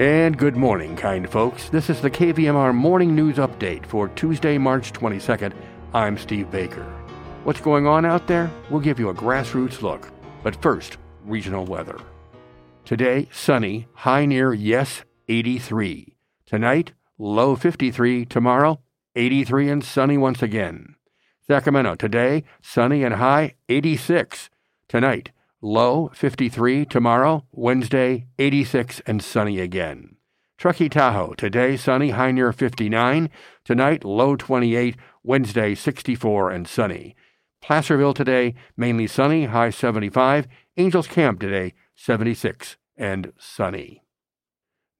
And good morning, kind folks. This is the KVMR Morning News Update for Tuesday, March 22nd. I'm Steve Baker. What's going on out there? We'll give you a grassroots look. But first, regional weather. Today, sunny, high near yes, 83. Tonight, low 53. Tomorrow, 83 and sunny once again. Sacramento, today, sunny and high, 86. Tonight, Low 53 tomorrow, Wednesday 86 and sunny again. Truckee Tahoe, today sunny, high near 59. Tonight, low 28, Wednesday 64 and sunny. Placerville today, mainly sunny, high 75. Angels Camp today, 76 and sunny.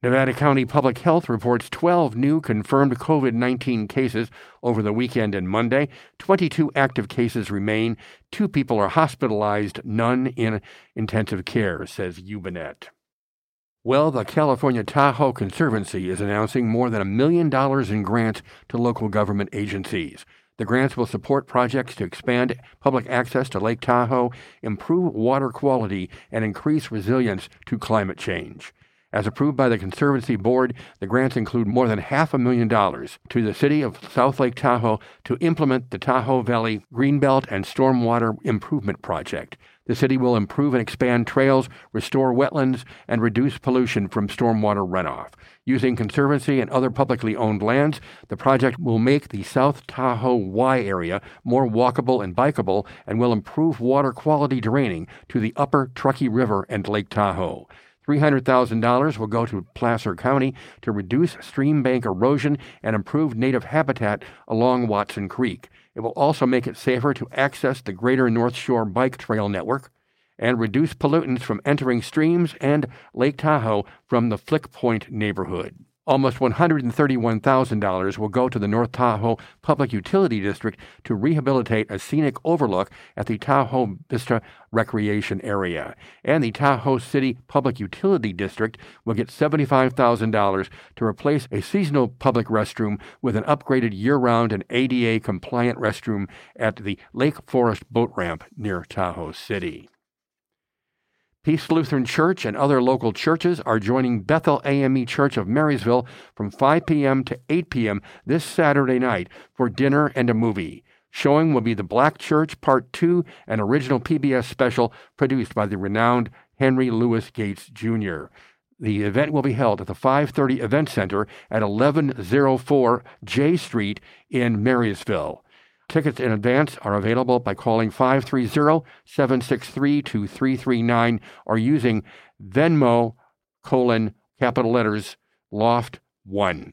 Nevada County Public Health reports 12 new confirmed COVID 19 cases over the weekend and Monday. 22 active cases remain. Two people are hospitalized, none in intensive care, says YubaNet. Well, the California Tahoe Conservancy is announcing more than a million dollars in grants to local government agencies. The grants will support projects to expand public access to Lake Tahoe, improve water quality, and increase resilience to climate change. As approved by the Conservancy Board, the grants include more than half a million dollars to the City of South Lake Tahoe to implement the Tahoe Valley Greenbelt and Stormwater Improvement Project. The city will improve and expand trails, restore wetlands, and reduce pollution from stormwater runoff. Using Conservancy and other publicly owned lands, the project will make the South Tahoe Y area more walkable and bikeable and will improve water quality draining to the upper Truckee River and Lake Tahoe. $300,000 will go to Placer County to reduce stream bank erosion and improve native habitat along Watson Creek. It will also make it safer to access the Greater North Shore Bike Trail Network and reduce pollutants from entering streams and Lake Tahoe from the Flick Point neighborhood. Almost $131,000 will go to the North Tahoe Public Utility District to rehabilitate a scenic overlook at the Tahoe Vista Recreation Area. And the Tahoe City Public Utility District will get $75,000 to replace a seasonal public restroom with an upgraded year round and ADA compliant restroom at the Lake Forest Boat Ramp near Tahoe City. Peace Lutheran Church and other local churches are joining Bethel AME Church of Marysville from 5 p.m. to 8 p.m. this Saturday night for dinner and a movie. Showing will be The Black Church Part 2, an original PBS special produced by the renowned Henry Louis Gates Jr. The event will be held at the 530 Event Center at 1104 J Street in Marysville. Tickets in advance are available by calling 530 763 2339 or using Venmo colon capital letters Loft 1.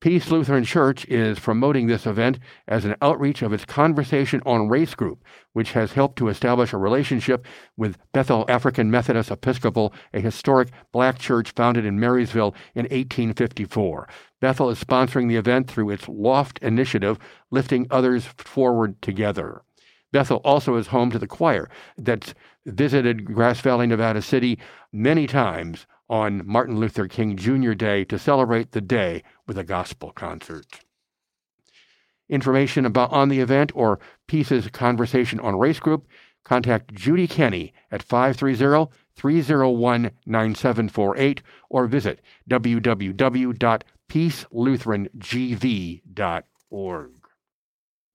Peace Lutheran Church is promoting this event as an outreach of its Conversation on Race group, which has helped to establish a relationship with Bethel African Methodist Episcopal, a historic black church founded in Marysville in 1854. Bethel is sponsoring the event through its Loft initiative, lifting others forward together. Bethel also is home to the choir that's visited Grass Valley, Nevada City many times on Martin Luther King Jr. Day to celebrate the day with a gospel concert. Information about on the event or Peace's conversation on race group, contact Judy Kenny at 530 301 9748 or visit www.peacelutherangv.org.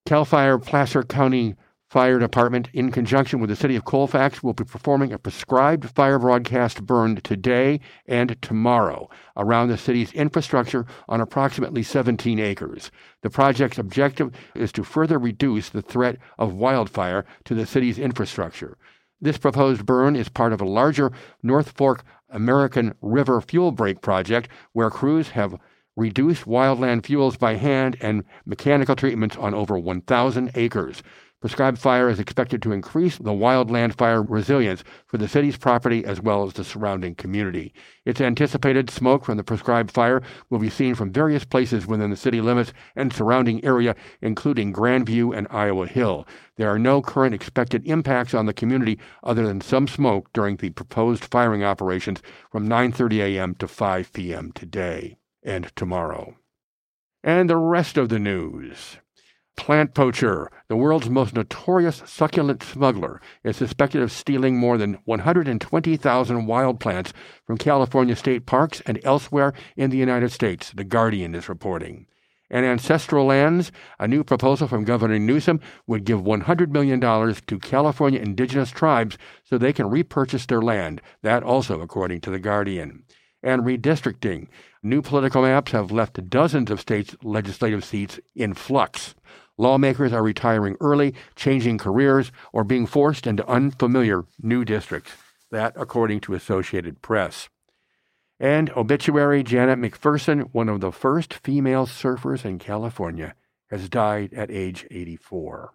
Cal Fire Placer County Fire Department, in conjunction with the City of Colfax, will be performing a prescribed fire broadcast burn today and tomorrow around the city's infrastructure on approximately 17 acres. The project's objective is to further reduce the threat of wildfire to the city's infrastructure. This proposed burn is part of a larger North Fork American River fuel break project where crews have reduced wildland fuels by hand and mechanical treatments on over 1,000 acres. Prescribed fire is expected to increase the wildland fire resilience for the city's property as well as the surrounding community. It's anticipated smoke from the prescribed fire will be seen from various places within the city limits and surrounding area, including Grandview and Iowa Hill. There are no current expected impacts on the community other than some smoke during the proposed firing operations from 9:30 a.m. to 5 p.m. today and tomorrow. And the rest of the news. Plant poacher, the world's most notorious succulent smuggler, is suspected of stealing more than 120,000 wild plants from California state parks and elsewhere in the United States, The Guardian is reporting. And ancestral lands, a new proposal from Governor Newsom would give $100 million to California indigenous tribes so they can repurchase their land. That also, according to The Guardian. And redistricting. New political maps have left dozens of states' legislative seats in flux. Lawmakers are retiring early, changing careers, or being forced into unfamiliar new districts. That, according to Associated Press. And obituary Janet McPherson, one of the first female surfers in California, has died at age 84.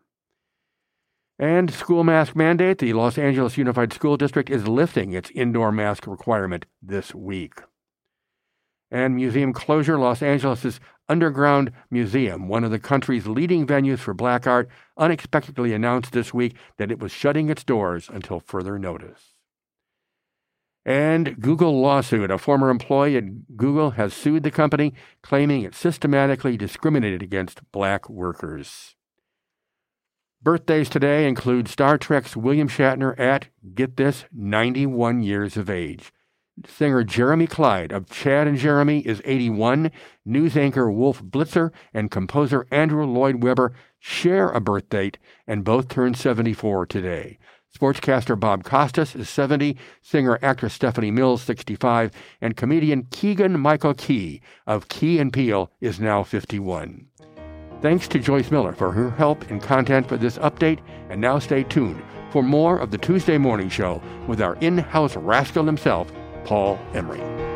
And school mask mandate the Los Angeles Unified School District is lifting its indoor mask requirement this week and museum closure. Los Angeles' Underground Museum, one of the country's leading venues for black art, unexpectedly announced this week that it was shutting its doors until further notice. And Google lawsuit. A former employee at Google has sued the company, claiming it systematically discriminated against black workers. Birthdays today include Star Trek's William Shatner at, get this, 91 years of age. Singer Jeremy Clyde of Chad and Jeremy is 81. News anchor Wolf Blitzer and composer Andrew Lloyd Webber share a birth date and both turn 74 today. Sportscaster Bob Costas is 70, singer actress Stephanie Mills 65, and comedian Keegan Michael Key of Key and Peele is now 51. Thanks to Joyce Miller for her help and content for this update, and now stay tuned for more of the Tuesday Morning Show with our in house rascal himself, Paul Emery.